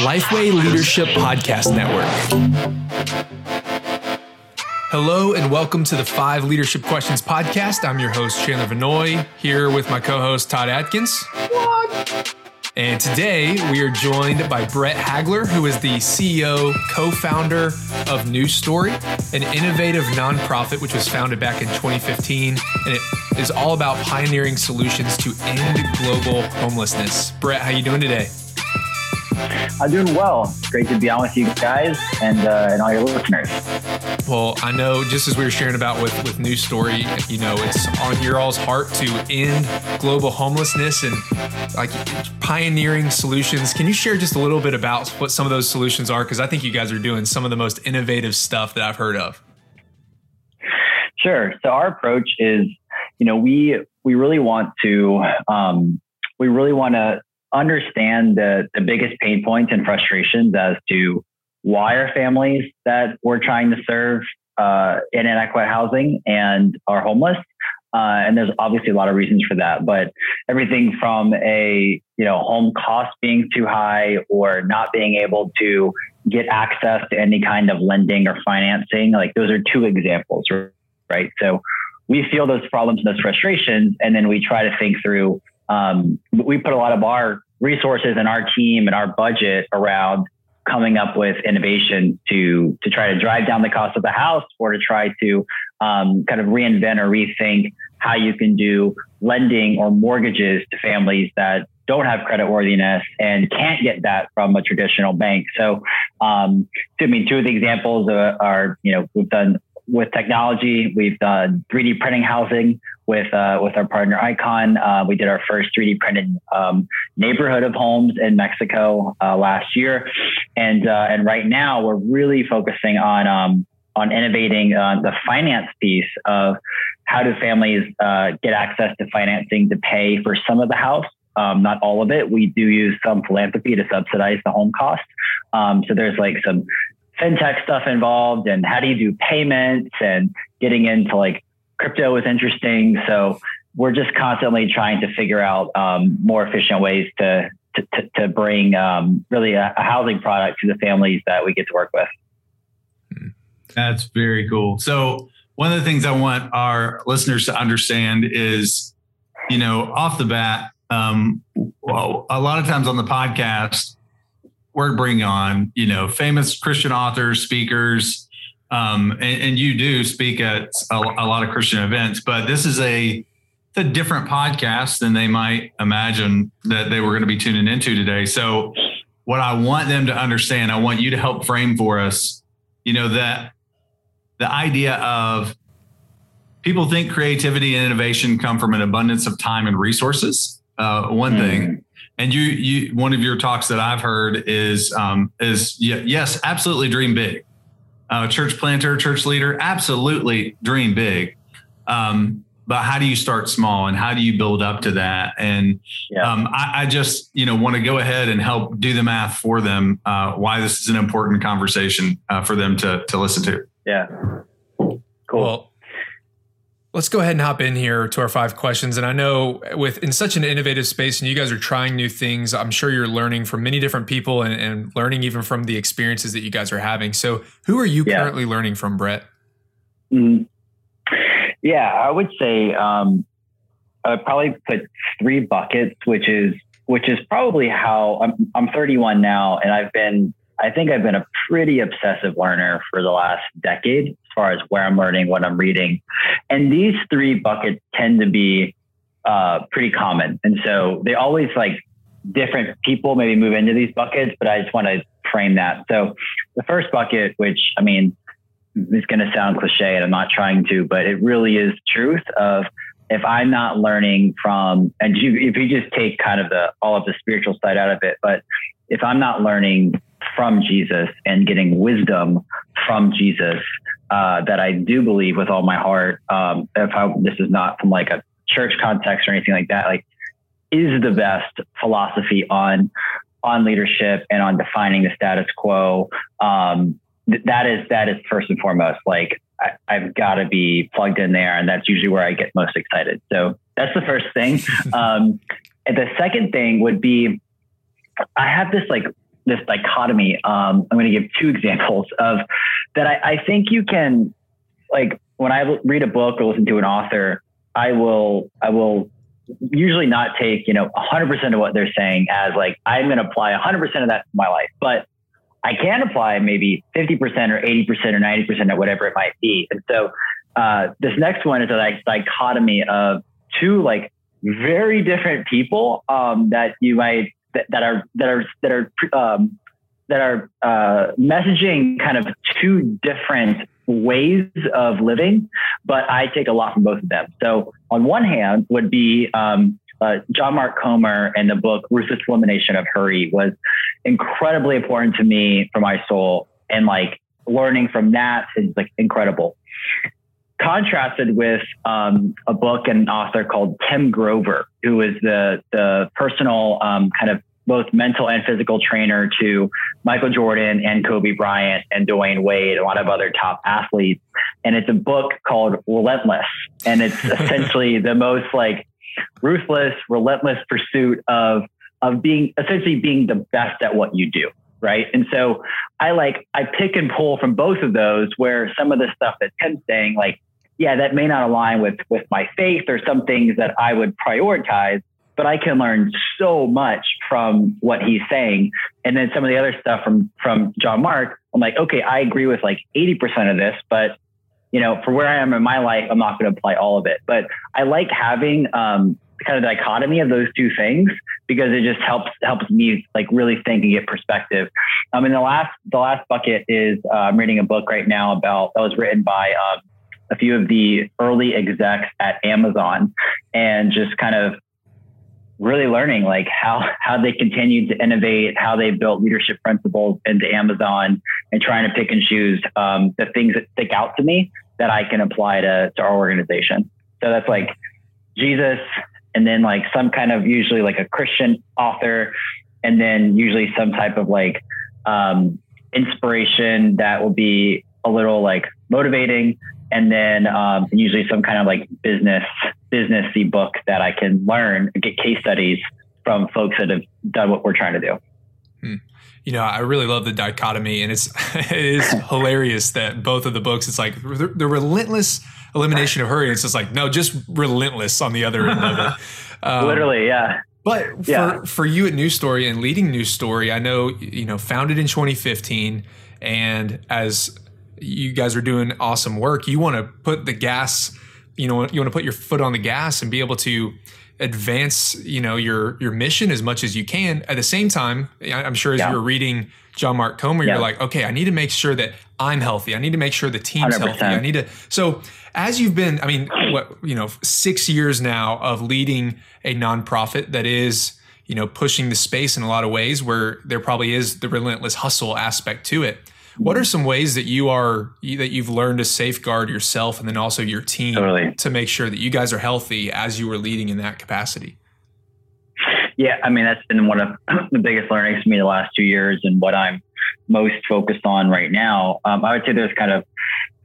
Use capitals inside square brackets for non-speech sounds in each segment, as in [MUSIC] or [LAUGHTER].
Lifeway Leadership Podcast Network. Hello and welcome to the Five Leadership Questions Podcast. I'm your host, Chandler Vanoy, here with my co host, Todd Adkins. What? And today we are joined by Brett Hagler, who is the CEO, co founder of New Story, an innovative nonprofit which was founded back in 2015. And it is all about pioneering solutions to end global homelessness. Brett, how you doing today? I'm doing well. Great to be on with you guys and uh, and all your listeners. Well, I know just as we were sharing about with with New Story, you know, it's on your all's heart to end global homelessness and like pioneering solutions. Can you share just a little bit about what some of those solutions are? Because I think you guys are doing some of the most innovative stuff that I've heard of. Sure. So our approach is, you know, we we really want to um, we really want to understand the, the biggest pain points and frustrations as to why are families that we're trying to serve uh, in inadequate housing and are homeless. Uh, and there's obviously a lot of reasons for that, but everything from a you know home cost being too high or not being able to get access to any kind of lending or financing, like those are two examples, right? So we feel those problems and those frustrations, and then we try to think through um, we put a lot of our resources and our team and our budget around coming up with innovation to to try to drive down the cost of the house or to try to um, kind of reinvent or rethink how you can do lending or mortgages to families that don't have credit worthiness and can't get that from a traditional bank. So, um, I mean, two of the examples are, you know, we've done with technology. We've done 3D printing housing with uh, with our partner Icon. Uh, we did our first 3D printed um, neighborhood of homes in Mexico uh, last year, and uh, and right now we're really focusing on um, on innovating uh, the finance piece of how do families uh, get access to financing to pay for some of the house. Um, not all of it. We do use some philanthropy to subsidize the home cost. Um, so there's like some fintech stuff involved and how do you do payments and getting into like crypto is interesting. So we're just constantly trying to figure out um, more efficient ways to to, to bring um, really a, a, housing product to the families that we get to work with. That's very cool. So one of the things I want our listeners to understand is, you know, off the bat, um, well, a lot of times on the podcast, we're bringing on, you know, famous Christian authors, speakers, um, and, and, you do speak at a, a, lot of Christian events, but this is a, a different podcast than they might imagine that they were going to be tuning into today. So, what I want them to understand, I want you to help frame for us, you know, that the idea of people think creativity and innovation come from an abundance of time and resources. Uh, one mm. thing, and you, you, one of your talks that I've heard is, um, is yes, absolutely dream big uh, church planter, church leader, absolutely dream big. Um, but how do you start small and how do you build up to that? And yeah. um, I, I, just, you know, want to go ahead and help do the math for them. Uh, why this is an important conversation uh, for them to to listen to. Yeah. Cool. Well, Let's go ahead and hop in here to our five questions. And I know with in such an innovative space and you guys are trying new things, I'm sure you're learning from many different people and, and learning even from the experiences that you guys are having. So who are you yeah. currently learning from, Brett? Mm-hmm. Yeah, I would say um, I probably put three buckets, which is which is probably how I'm I'm 31 now and I've been I think I've been a pretty obsessive learner for the last decade as far as where I'm learning, what I'm reading. And these three buckets tend to be uh, pretty common. And so they always like different people maybe move into these buckets, but I just want to frame that. So the first bucket, which I mean, is going to sound cliche and I'm not trying to, but it really is truth of if I'm not learning from, and you, if you just take kind of the, all of the spiritual side out of it, but if I'm not learning from Jesus and getting wisdom from Jesus uh, that I do believe with all my heart. Um, if I, this is not from like a church context or anything like that, like is the best philosophy on on leadership and on defining the status quo. Um, th- that is that is first and foremost. Like I, I've got to be plugged in there, and that's usually where I get most excited. So that's the first thing. [LAUGHS] Um, and the second thing would be I have this like this dichotomy. Um, I'm going to give two [LAUGHS] examples of that. I, I think you can like when I read a book or listen to an author, I will I will usually not take you know 100% of what they're saying as like I'm going to apply 100% of that to my life, but I can apply maybe 50% or 80% or 90% or whatever it might be. And so uh, this next one is a like dichotomy of two like very different people um, that you might that, that are that are that are um, that are uh, messaging kind of two different ways of living, but I take a lot from both of them. So on one hand would be um, uh, John Mark Comer and the book Ruthless Elimination of Hurry was incredibly important to me for my soul, and like learning from that is like incredible. Contrasted with um, a book and an author called Tim Grover, who is the the personal um, kind of both mental and physical trainer to Michael Jordan and Kobe Bryant and Dwyane Wade, a lot of other top athletes. And it's a book called Relentless, and it's [LAUGHS] essentially the most like ruthless, relentless pursuit of of being essentially being the best at what you do right? And so I like I pick and pull from both of those where some of the stuff that Tim's saying, like yeah, that may not align with with my faith or some things that I would prioritize, but I can learn so much from what he's saying. And then some of the other stuff from from John Mark, I'm like, okay, I agree with like 80% of this, but you know, for where I am in my life, I'm not going to apply all of it. But I like having um, kind of the dichotomy of those two things because it just helps helps me like really think and get perspective. Um, and the last the last bucket is uh, I'm reading a book right now about that was written by um, a few of the early execs at Amazon and just kind of really learning like how how they continued to innovate, how they built leadership principles into Amazon, and trying to pick and choose um, the things that stick out to me that I can apply to to our organization. So that's like Jesus, and then like some kind of usually like a Christian author, and then usually some type of like um, inspiration that will be a little like motivating and then um, usually some kind of like business businessy book that I can learn, get case studies from folks that have done what we're trying to do. Hmm. You know, I really love the dichotomy, and it's [LAUGHS] it is [LAUGHS] hilarious that both of the books. It's like the, the relentless elimination of hurry. It's just like no, just relentless on the other end of it. [LAUGHS] Um, Literally, yeah. But for, yeah. for you at New Story and leading New Story, I know you know founded in 2015, and as you guys are doing awesome work. You want to put the gas, you know, you want to put your foot on the gas and be able to advance, you know, your your mission as much as you can. At the same time, I'm sure as yeah. you're reading John Mark Comer, yeah. you're like, okay, I need to make sure that I'm healthy. I need to make sure the team's 100%. healthy. I need to. So as you've been, I mean, what you know, six years now of leading a nonprofit that is, you know, pushing the space in a lot of ways where there probably is the relentless hustle aspect to it. What are some ways that you are that you've learned to safeguard yourself and then also your team totally. to make sure that you guys are healthy as you were leading in that capacity? Yeah, I mean that's been one of [CLEARS THROAT] the biggest learnings for me the last two years, and what I'm most focused on right now. Um, I would say there's kind of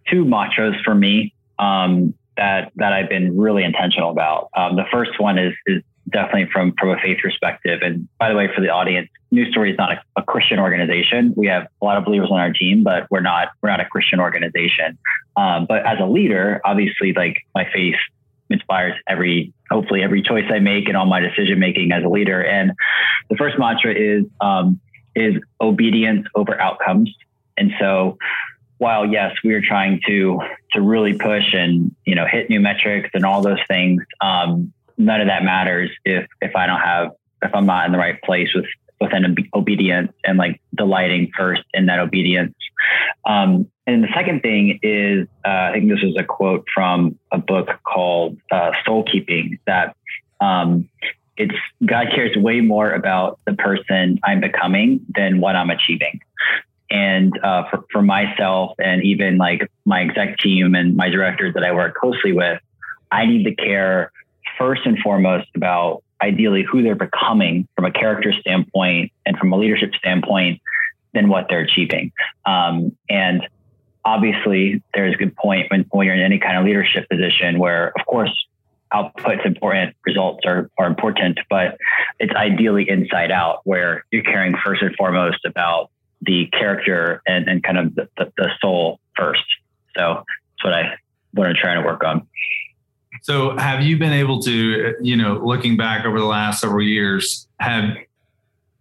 two mantras for me um, that that I've been really intentional about. Um, the first one is is definitely from from a faith perspective. And by the way, for the audience, New Story is not a, a, Christian organization. We have a lot of believers on our team, but we're not we're not a Christian organization. Um, but as a leader, obviously, like my faith inspires every hopefully every choice I make and all my decision making as a leader. And the first mantra is um, is obedience over outcomes. And so while yes, we are trying to to really push and you know hit new metrics and all those things, um, none of that matters if if I don't have if I'm not in the right place with within obedience and like delighting first in that obedience. Um, and the second thing is, uh, I think this is a quote from a book called uh, Soul Keeping that um, it's God cares way more about the person I'm becoming than what I'm achieving. And uh, for, for myself and even like my exec team and my directors that I work closely with, I need to care first and foremost about ideally who they're becoming from a character standpoint and from a leadership standpoint than what they're achieving. Um, and obviously, there's a good point when, when you're in any kind of leadership position where, of course, output's important, results are, are important, but it's ideally inside out where you're caring first and foremost about the character and, and kind of the, the, the soul first. So that's what I what I'm trying to work on. So have you been able to, you know, looking back over the last several years, have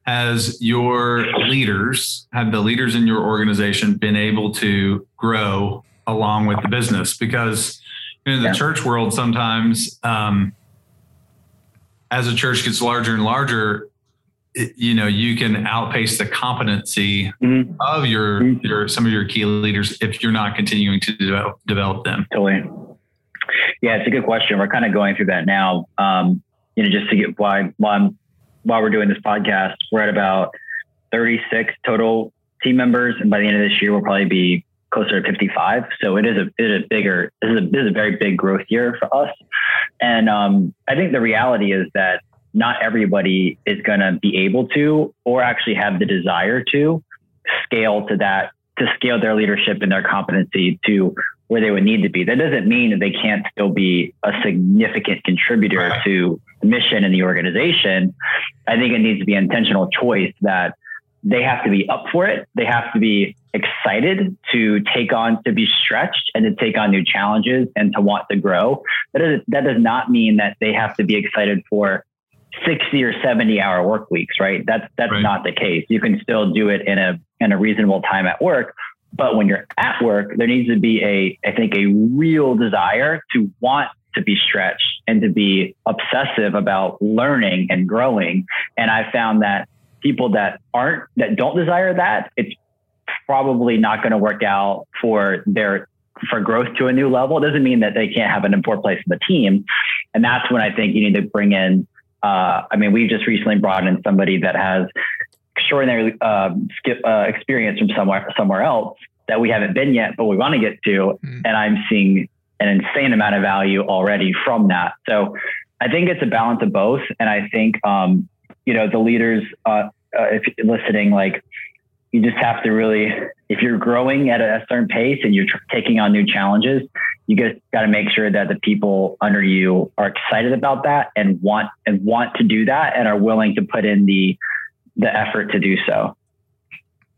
has your leaders, have the leaders in your organization been able to grow along with the business? Because in the yeah. church world, sometimes um, as a church gets larger and larger, it, you know, you can outpace the competency mm-hmm. of your mm-hmm. your some of your key leaders if you're not continuing to develop, develop them. Totally. Yeah, it's a good question. We're kind of going through that now. Um, you know, just to get why while, while we're doing this podcast, we're at about 36 total team members, and by the end of this year, we'll probably be closer to 55. So it is a it is a bigger this is a this is a very big growth year for us. And um, I think the reality is that not everybody is going to be able to or actually have the desire to scale to that to scale their leadership and their competency to where they would need to be. That doesn't mean that they can't still be a significant contributor right. to the mission and the organization. I think it needs to be an intentional choice that they have to be up for it. They have to be excited to take on, to be stretched and to take on new challenges and to want to grow. That, is, that does not mean that they have to be excited for 60 or 70 hour work weeks, right? That's, that's right. not the case. You can still do it in a, in a reasonable time at work. But when you're at work, there needs to be a, I think, a real desire to want to be stretched and to be obsessive about learning and growing. And I found that people that aren't, that don't desire that, it's probably not going to work out for their for growth to a new level. It doesn't mean that they can't have an important place in the team. And that's when I think you need to bring in. Uh, I mean, we've just recently brought in somebody that has extraordinary um, skip, uh, experience from somewhere somewhere else that we haven't been yet, but we want to get to. Mm. And I'm seeing an insane amount of value already from that. So I think it's a balance of both. And I think, um, you know, the leaders, uh, uh, if you're listening, like you just have to really, if you're growing at a certain pace and you're taking on new challenges, you just got to make sure that the people under you are excited about that and want and want to do that and are willing to put in the the effort to do so.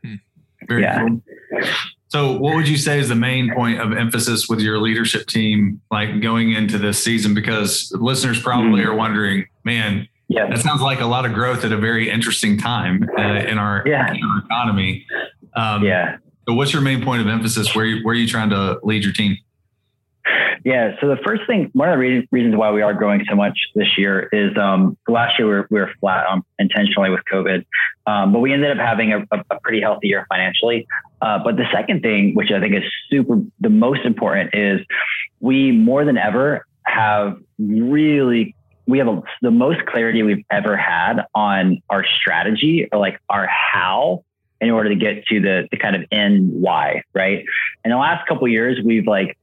Hmm. Very yeah. Cool. So, what would you say is the main point of emphasis with your leadership team, like going into this season? Because listeners probably mm-hmm. are wondering, man, yeah, that sounds like a lot of growth at a very interesting time uh, in, our, yeah. in our economy. Um, yeah. So, what's your main point of emphasis? Where you, where are you trying to lead your team? Yeah. So the first thing, one of the reasons why we are growing so much this year is um, last year we were, we were flat um, intentionally with COVID, um, but we ended up having a, a pretty healthy year financially. Uh, but the second thing, which I think is super, the most important is we more than ever have really we have a, the most clarity we've ever had on our strategy or like our how in order to get to the, the kind of end why, right? In the last couple years, we've like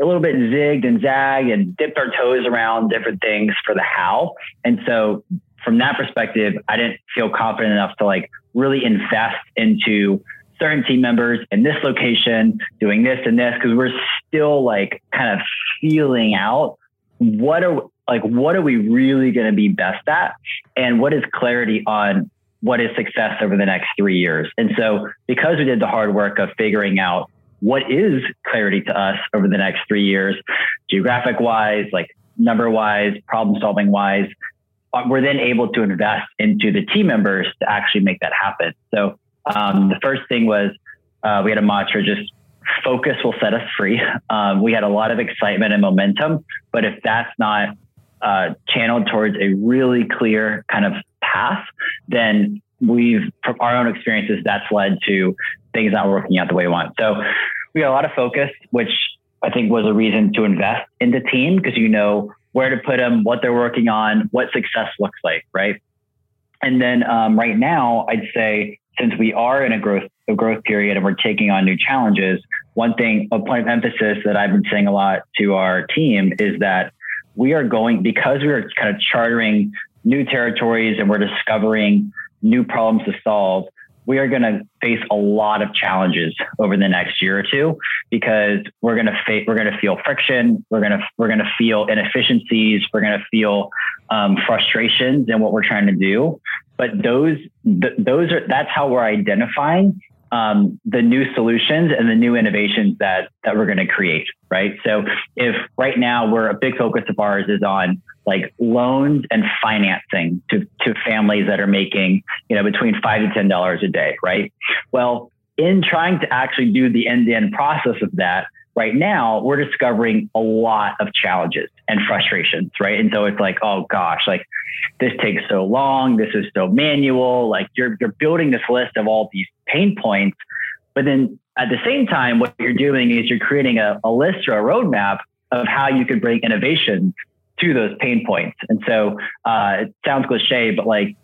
a little bit zigged and zagged and dipped our toes around different things for the how. And so from that perspective, I didn't feel confident enough to like really invest into certain team members in this location doing this and this because we're still like kind of feeling out what are like what are we really going to be best at and what is clarity on what is success over the next three years and so because we did the hard work of figuring out what is clarity to us over the next three years, geographic wise, like number wise, problem solving wise. Uh, we're then able to invest into the team members to actually make that happen. So um, the first thing was uh, we had a mantra just focus will set us free. [LAUGHS] Um, we had a lot of excitement and momentum, but if that's not uh, channeled towards a really clear kind of path, then we've from our own experiences that's led to things not working out the way we want. So we got a lot of focus, which I think was a reason to invest in the team because you know where to put them, what they're working on, what success looks like, right? And then um, right now, I'd say since we are in a growth a growth period and we're taking on new challenges, one thing, a point of emphasis that I've been saying a lot to our team is that we are going because we are kind of chartering new territories and we're discovering new problems to solve we are going to face a lot of challenges over the next year or two because we're going to fa- we're going to feel friction. We're going to we're going to feel inefficiencies. We're going to feel um, frustrations in what we're trying to do. But those th- those are that's how we're identifying um, the new solutions and the new innovations that that we're going to create, right? So if right now we're a big focus of ours is on like loans and financing to to families that are making you know between five to ten dollars a day, right? Well, in trying to actually do the end to end process of that, right now we're discovering a lot of challenges and frustrations, right? And so it's like, oh gosh, like this takes so long, this is so manual, like you're you're building this list of all these pain points, but then at the same time, what you're doing is you're creating a, a list or a roadmap of how you can bring innovation to those pain points. And so uh, it sounds cliche, but like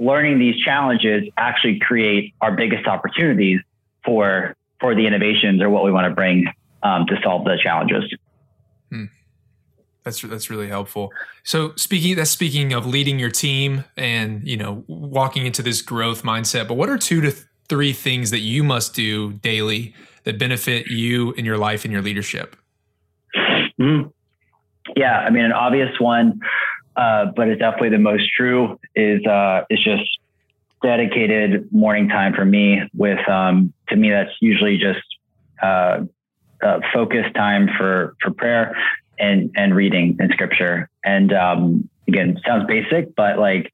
learning these challenges actually create our biggest opportunities for for the innovations or what we want to bring um, to solve the challenges. Hmm. That's that's really helpful. So speaking that's speaking of leading your team and you know walking into this growth mindset. But what are two to three things that you must do daily that benefit you in your life and your leadership? Mm-hmm. Yeah, I mean an obvious one, uh, but it's definitely the most true is uh, is just dedicated morning time for me. With um, to me, that's usually just uh, uh, focused time for for prayer and and reading in scripture. And um, again, sounds basic, but like,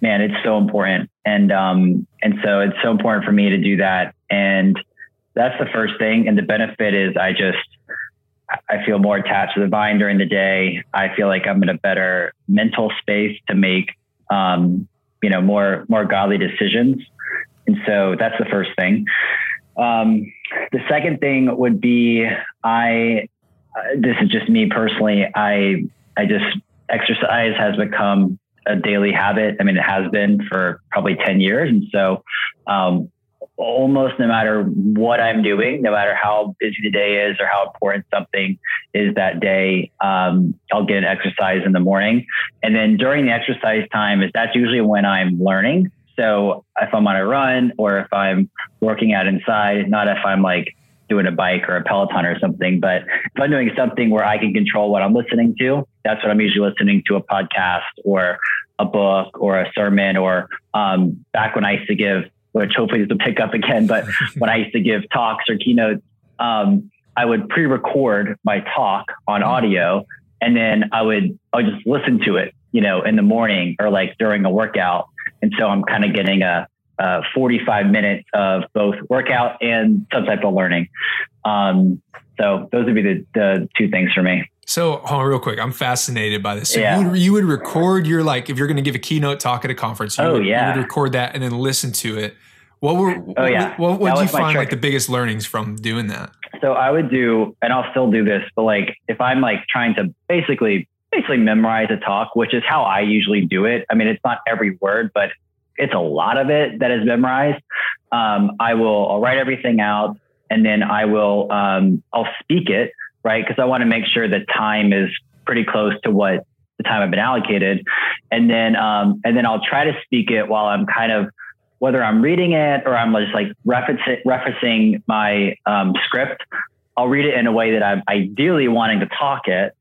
man, it's so important. And um, and so it's so important for me to do that. And that's the first thing. And the benefit is I just I feel more attached to the vine during the day. I feel like I'm in a better mental space to make um, you know more more godly decisions. And so that's the first thing. Um, the second thing would be I. Uh, this is just me personally. I I just exercise has become a daily habit. I mean, it has been for probably ten years, and so um, almost no matter what I'm doing, no matter how busy the day is or how important something is that day, um, I'll get an exercise in the morning. And then during the exercise time is that's usually when I'm learning. So if I'm on a run or if I'm working out inside, not if I'm like doing a bike or a Peloton or something, but if I'm doing something where I can control what I'm listening to, that's what I'm usually listening to a podcast or a book or a sermon or um, back when I used to give, which hopefully this will pick up again, but [LAUGHS] when I used to give talks or keynotes, um, I would pre-record my talk on audio and then I would I would just listen to it, you know, in the morning or like during a workout and so I'm kind of getting a, a 45 minutes of both workout and some type of learning. Um, so those would be the, the two things for me. So, hold on real quick. I'm fascinated by this. So yeah. you, would, you would record your like if you're going to give a keynote talk at a conference. You oh would, yeah. You would record that and then listen to it. What were? Oh yeah. What, what did you find like the biggest learnings from doing that? So I would do, and I'll still do this, but like if I'm like trying to basically basically memorize a talk, which is how I usually do it. I mean, it's not every word, but it's a lot of it that is memorized. Um, I will I'll write everything out and then I will um, I'll speak it right because I want to make sure that time is pretty close to what the time I've been allocated, and then um, and then I'll try to speak it while I'm kind of whether I'm reading it or I'm just like referencing, referencing my um, script. I'll read it in a way that I'm ideally wanting to talk it,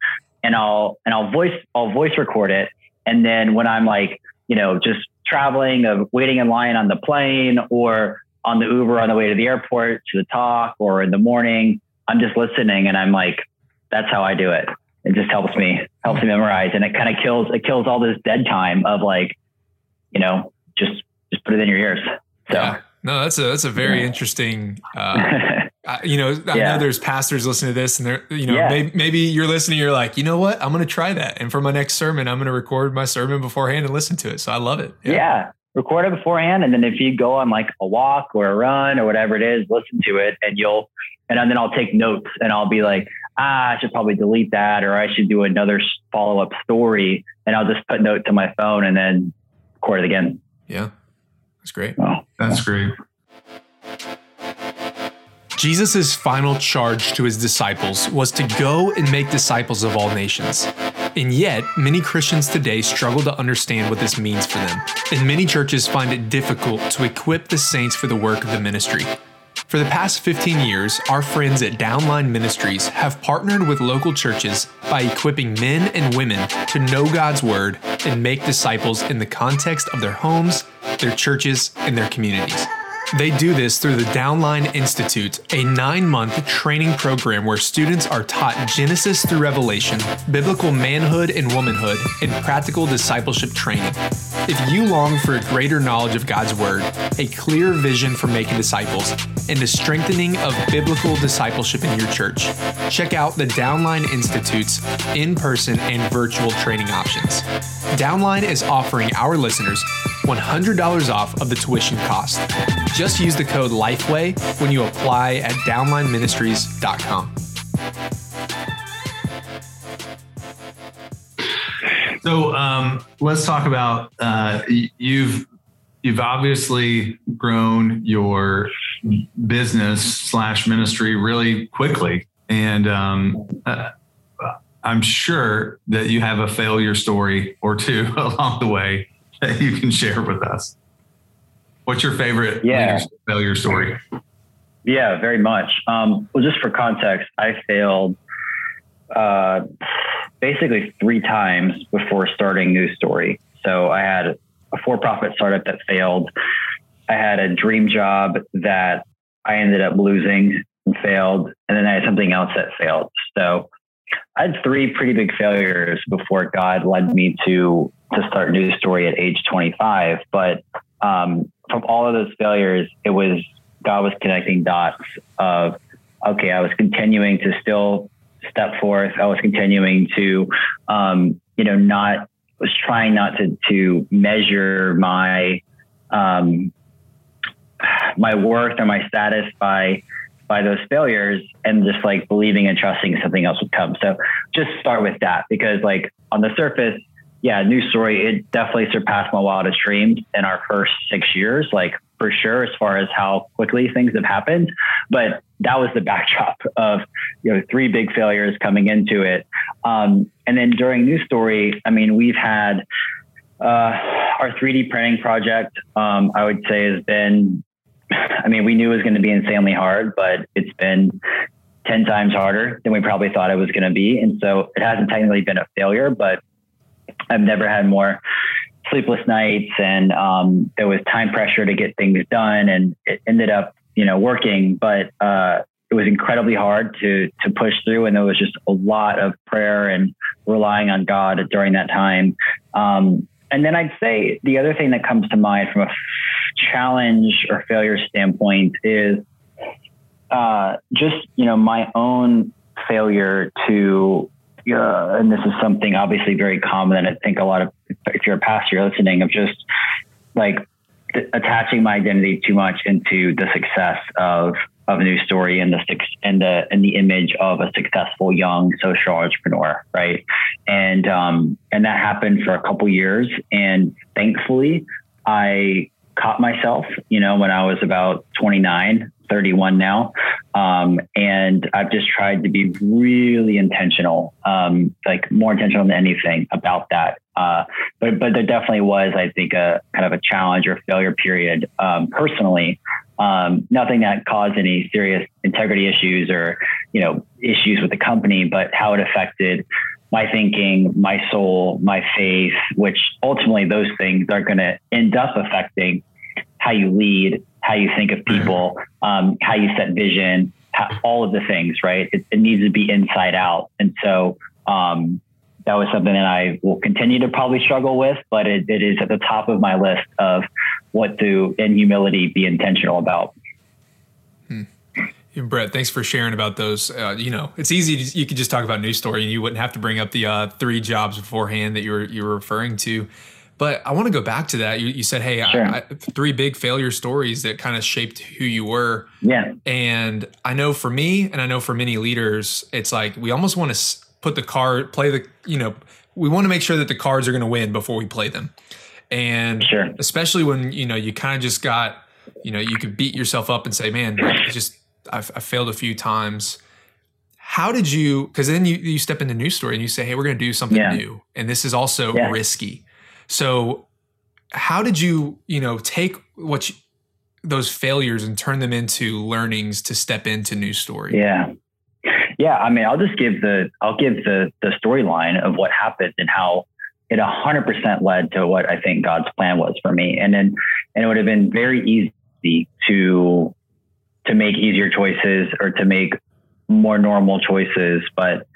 and I'll and I'll voice I'll voice record it, and then when I'm like you know just traveling of waiting in line on the plane or on the Uber on the way to the airport to the talk or in the morning, I'm just listening and I'm like, that's how I do it. It just helps me, helps me memorize. And it kind of kills, it kills all this dead time of like, you know, just, just put it in your ears. So. Yeah. No, that's a, that's a very yeah. interesting, uh, [LAUGHS] you know, I yeah. know there's pastors listening to this and they're, you know, yeah. maybe, maybe, you're listening, you're like, you know what, I'm going to try that. And for my next sermon, I'm going to record my sermon beforehand and listen to it. So I love it. Yeah. yeah. Record it beforehand. And then if you go on like a walk or a run or whatever it is, listen to it and you'll, and then I'll take notes and I'll be like, ah, I should probably delete that or I should do another follow up story. And I'll just put notes to my phone and then record it again. Yeah. That's great. Oh, that's great. Jesus' final charge to his disciples was to go and make disciples of all nations. And yet, many Christians today struggle to understand what this means for them, and many churches find it difficult to equip the saints for the work of the ministry. For the past 15 years, our friends at Downline Ministries have partnered with local churches by equipping men and women to know God's Word and make disciples in the context of their homes, their churches, and their communities. They do this through the Downline Institute, a nine month training program where students are taught Genesis through Revelation, biblical manhood and womanhood, and practical discipleship training. If you long for a greater knowledge of God's Word, a clear vision for making disciples, and the strengthening of biblical discipleship in your church, check out the Downline Institute's in person and virtual training options. Downline is offering our listeners $100 off of the tuition cost. Just use the code LIFEWAY when you apply at downlineministries.com. So um, let's talk about uh, you've you've obviously grown your business slash ministry really quickly, and um, uh, I'm sure that you have a failure story or two [LAUGHS] along the way that you can share with us. What's your favorite yeah. failure story? Yeah, very much. Um, well, just for context, I failed uh, basically three times before starting New Story. So I had a for-profit startup that failed. I had a dream job that I ended up losing and failed, and then I had something else that failed. So I had three pretty big failures before God led me to to start New Story at age 25. But um, from all of those failures, it was God was connecting dots of okay, I was continuing to still step forth. I was continuing to, um, you know, not was trying not to to measure my um, my worth or my status by by those failures and just like believing and trusting something else would come. So just start with that because like on the surface, yeah, new story. It definitely surpassed my wildest dreams in our first six years, like for sure, as far as how quickly things have happened. But that was the [LAUGHS] backdrop of you know three big failures coming into it. Um, and then during new story, I mean, we've had uh, our 3D printing project. Um, I would say has been. I mean, we knew it was going to be insanely hard, but it's been 10 times harder than we probably thought it was going to be. And so it hasn't technically been a failure, but I've never had more sleepless nights and um, there was time pressure to get things done and it ended up, you know, working, but uh, it was incredibly hard to to push through and there was just a lot of prayer and relying on God during that time. Um, and then I'd say the other thing that comes to mind from a challenge or failure standpoint is uh, just, you know, my own failure to uh, and this is something obviously very common, and I think a lot of if you're a pastor you're listening of just like th- attaching my identity too much into the success of of a new story and the and the and the image of a successful young social entrepreneur, right? And um, and that happened for a couple years, and thankfully, I caught myself, you know, when I was about 29, 31 now. Um, and I've just tried to be really intentional, um, like more intentional than anything about that. Uh, but, but there definitely was, I think, a kind of a challenge or failure period um, personally. Um, nothing that caused any serious integrity issues or, you know, issues with the company, but how it affected my thinking, my soul, my faith, which ultimately those things are going to end up affecting how you lead, how you think of people, um, how you set vision, how, all of the things, right? It, it, needs to be inside out. And so um, that was something that I will continue to probably struggle with, but it, it is at the top of my list of what to, in humility, be intentional about. Hmm. Brett, thanks for sharing about those. Uh, you know, it's easy. To, you could just talk about New Story, and you wouldn't have to bring up the uh, three jobs beforehand that you were you were referring to. But I want to go back to that. You, you said, "Hey, sure. I, I, three big failure stories that kind of shaped who you were." Yeah. And I know for me, and I know for many leaders, it's like we almost want to put the card, play the, you know, we want to make sure that the cards are going to win before we play them. And sure. especially when you know you kind of just got, you know, you could beat yourself up and say, "Man, just I've, I failed a few times." how did you because then you you step into new story and you say hey we're going to do something Yeah. new and this is also Yeah. risky so how did you you know take what you, those failures and turn them into learnings to step into new story Yeah. Yeah. I mean, I'll just give the, I'll give the, the storyline of what happened and how it a hundred percent led to what I think God's plan was for me. And then, and it would have been very easy to, to make easier choices or to make more normal choices. But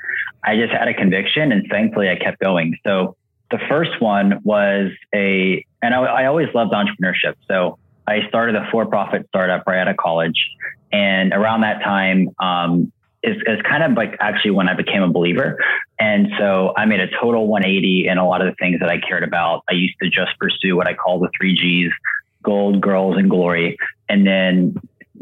I just had a conviction and thankfully I kept going. So the first one was a, and I, I always loved entrepreneurship. So I started a for-profit startup right out of college. And around that time, um, kind of like actually when I became a believer. And so I made a total 180 in a lot of the things that I cared about. I used to just pursue what I call the three G's gold, girls, and glory. And then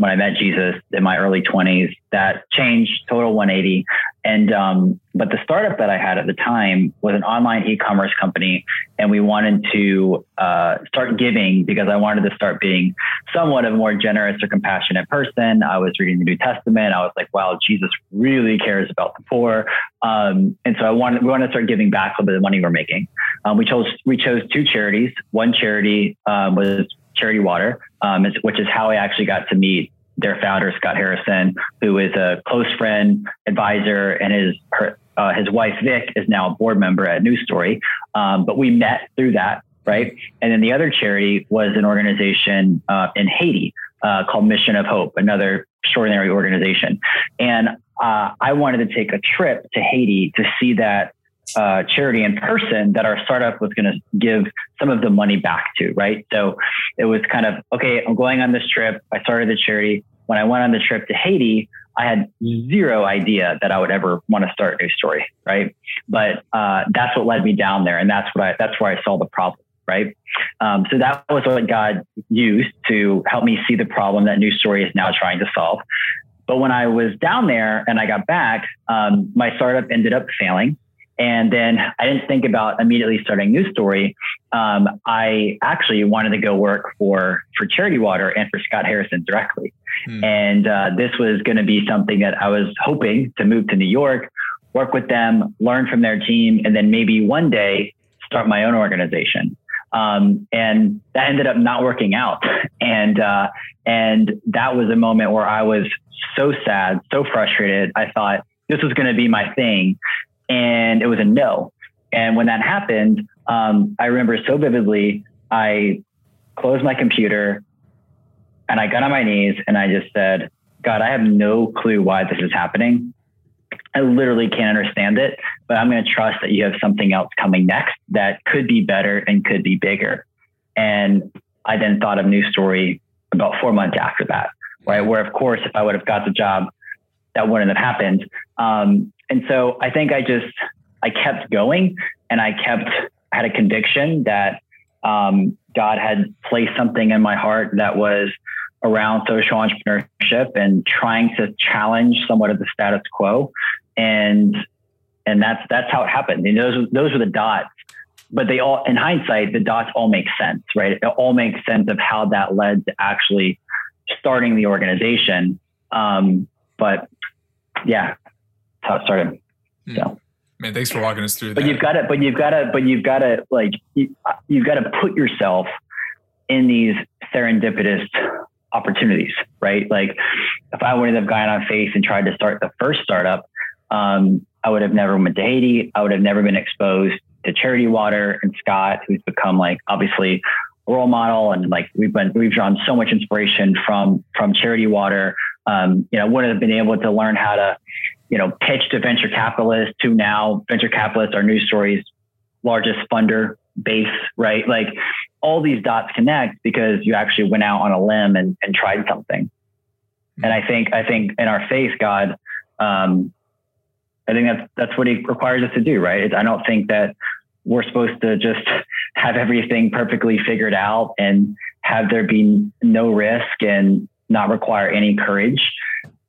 when I met Jesus in my early 20s, that changed total 180. And, um, but the startup that I had at the time was an online e commerce company. And we wanted to uh, start giving because I wanted to start being somewhat of a more generous or compassionate person. I was reading the New Testament. I was like, wow, Jesus really cares about the poor. Um, and so I wanted, we wanted to start giving back a little bit of the money we're making. Um, we chose, we chose two charities. One charity um, was Charity Water, um, which is how I actually got to meet their founder, Scott Harrison, who is a close friend, advisor, and his her, uh, his wife Vic is now a board member at New Story. Um, but we met through that, right? And then the other charity was an organization uh, in Haiti uh, called Mission of Hope, another extraordinary organization. And uh, I wanted to take a trip to Haiti to see that uh, charity in person that our startup was going to give some of the money back to, right? So it was kind of, okay, I'm going on this trip. I started the charity. When I went on the trip to Haiti, I had zero idea that I would ever want to start a New Story, right? But uh, that's what led me down there, and that's what I that's where I saw the problem, right? Um, so that was what God used to help me see the problem that New Story is now trying to solve. But when I was down there and I got back, um, my startup ended up failing. And then I didn't think about immediately starting New Story. Um, I actually wanted to go work for for Charity Water and for Scott Harrison directly. Hmm. And uh, this was going to be something that I was hoping to move to New York, work with them, learn from their team, and then maybe one day start my own organization. Um, and that ended up not working out. [LAUGHS] And uh, and that was a moment where I was so sad, so frustrated. I thought this was going to be my thing, and it was a no. And when that happened, um, I remember so vividly. I closed my computer and I got on my knees and I just said, God, I have no clue why this is happening. I literally can't understand it, but I'm going to trust that you have something else coming next that could be better and could be bigger. And I then thought of New Story about four months after that, right? Where, of course, if I would have got the job, that wouldn't have happened. Um, and so I think I just, I kept going and I kept, had a conviction that um, God had placed something in my heart that was around social entrepreneurship and trying to challenge somewhat of the status quo. And and that's that's how it happened. And those those were the dots. But they all in hindsight, the dots all make sense, right? It all makes sense of how that led to actually starting the organization. Um, but yeah, how it started. Hmm. So Man, thanks for walking us through but that. you've got to but you've got to but you've got to like you, you've got to put yourself in these serendipitous opportunities right like if i wouldn't have gone on faith and tried to start the first startup um, i would have never went to haiti i would have never been exposed to charity water and scott who's become like obviously a role model and like we've been we've drawn so much inspiration from from charity water um, you know wouldn't have been able to learn how to you know, pitch to venture capitalists to now venture capitalists are New Story's largest funder base, right? Like all these dots connect because you actually went out on a limb and, and tried something. And I think, I think in our faith, God, um, I think that's, that's what he requires us to do, right? I don't think that we're supposed to just have everything perfectly figured out and have there be no risk and not require any courage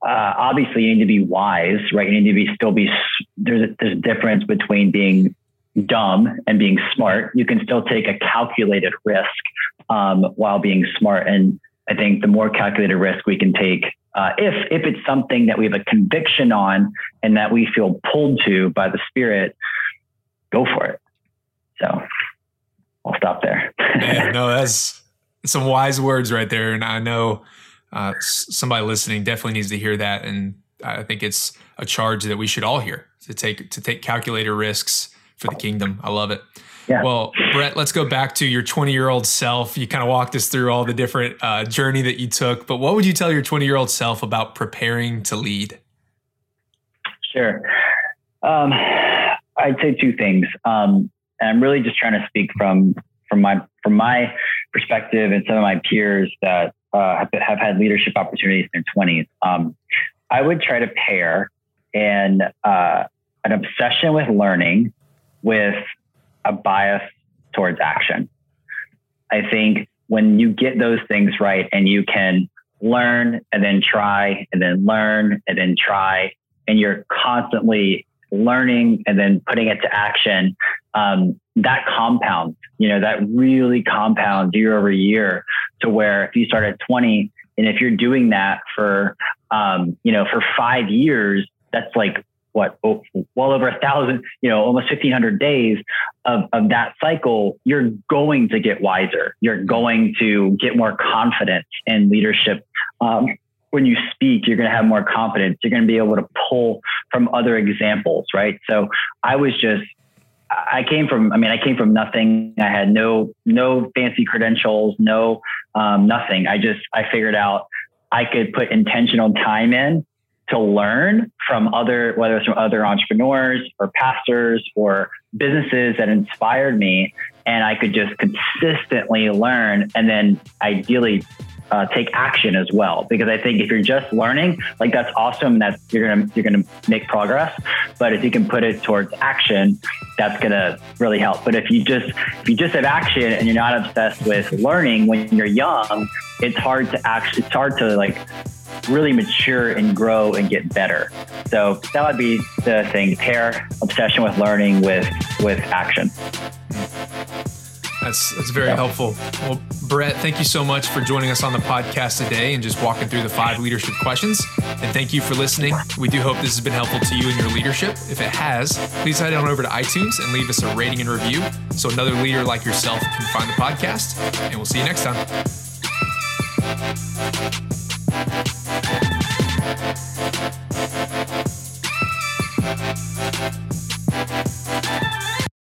uh, obviously you need to be wise, right? You need to be still be there's a, there's a difference between being dumb and being smart. You can still take a calculated risk um, while being smart, and I think the more calculated risk we can take, uh, if if it's something that we have a conviction on and that we feel pulled to by the Spirit, go for it. So I'll stop there. no, that's some wise words right there, and I know uh, somebody listening definitely needs to hear that, and I think it's a charge that we should all hear to take to take calculator risks for the kingdom. I love it. Yeah. Well, Brett, let's go back to your 20 year old self. You kind of walked us through all the different uh, journey that you took, but what would you tell your 20 year old self about preparing to lead? Sure. Um, I'd say two things. Um, and I'm really just trying to speak from from my from my perspective and some of my peers that uh, have, have, had leadership opportunities in their 20s. Um, I would try to pair an uh, an obsession with learning with a bias towards action. I think when you get those things right and you can learn and then try and then learn and then try, and you're constantly learning and then putting it to action, um, that compounds, you know, that really compounds year over year to where if you start at 20 and if you're doing that for, um, you know, for five years, that's like what well over a thousand, you know, almost 1500 days of, of that cycle, you're going to get wiser. You're going to get more confidence in leadership. Um, when you speak, you're going to have more confidence. You're going to be able to pull from other examples, right? So I was just, I came from, I mean, I came from nothing. I had no, no fancy credentials, no, um, nothing. I just, I figured out I could put intentional time in to learn from other, whether it's from other entrepreneurs or pastors or businesses that inspired me. And I could just consistently learn and then ideally uh, take action as well. Because I think if you're just learning, like that's awesome. That you're gonna you're gonna make progress. But if you can put it towards action, that's gonna really help. But if you just if you just have action and you're not obsessed with learning when you're young, it's hard to actually it's hard to like really mature and grow and get better. So that would be the thing: pair obsession with learning with with action. That's that's very yeah. helpful. Well, Brett, thank you so much for joining us on the podcast today and just walking through the five leadership questions. And thank you for listening. We do hope this has been helpful to you in your leadership. If it has, please head on over to iTunes and leave us a rating and review so another leader like yourself can find the podcast. And we'll see you next time.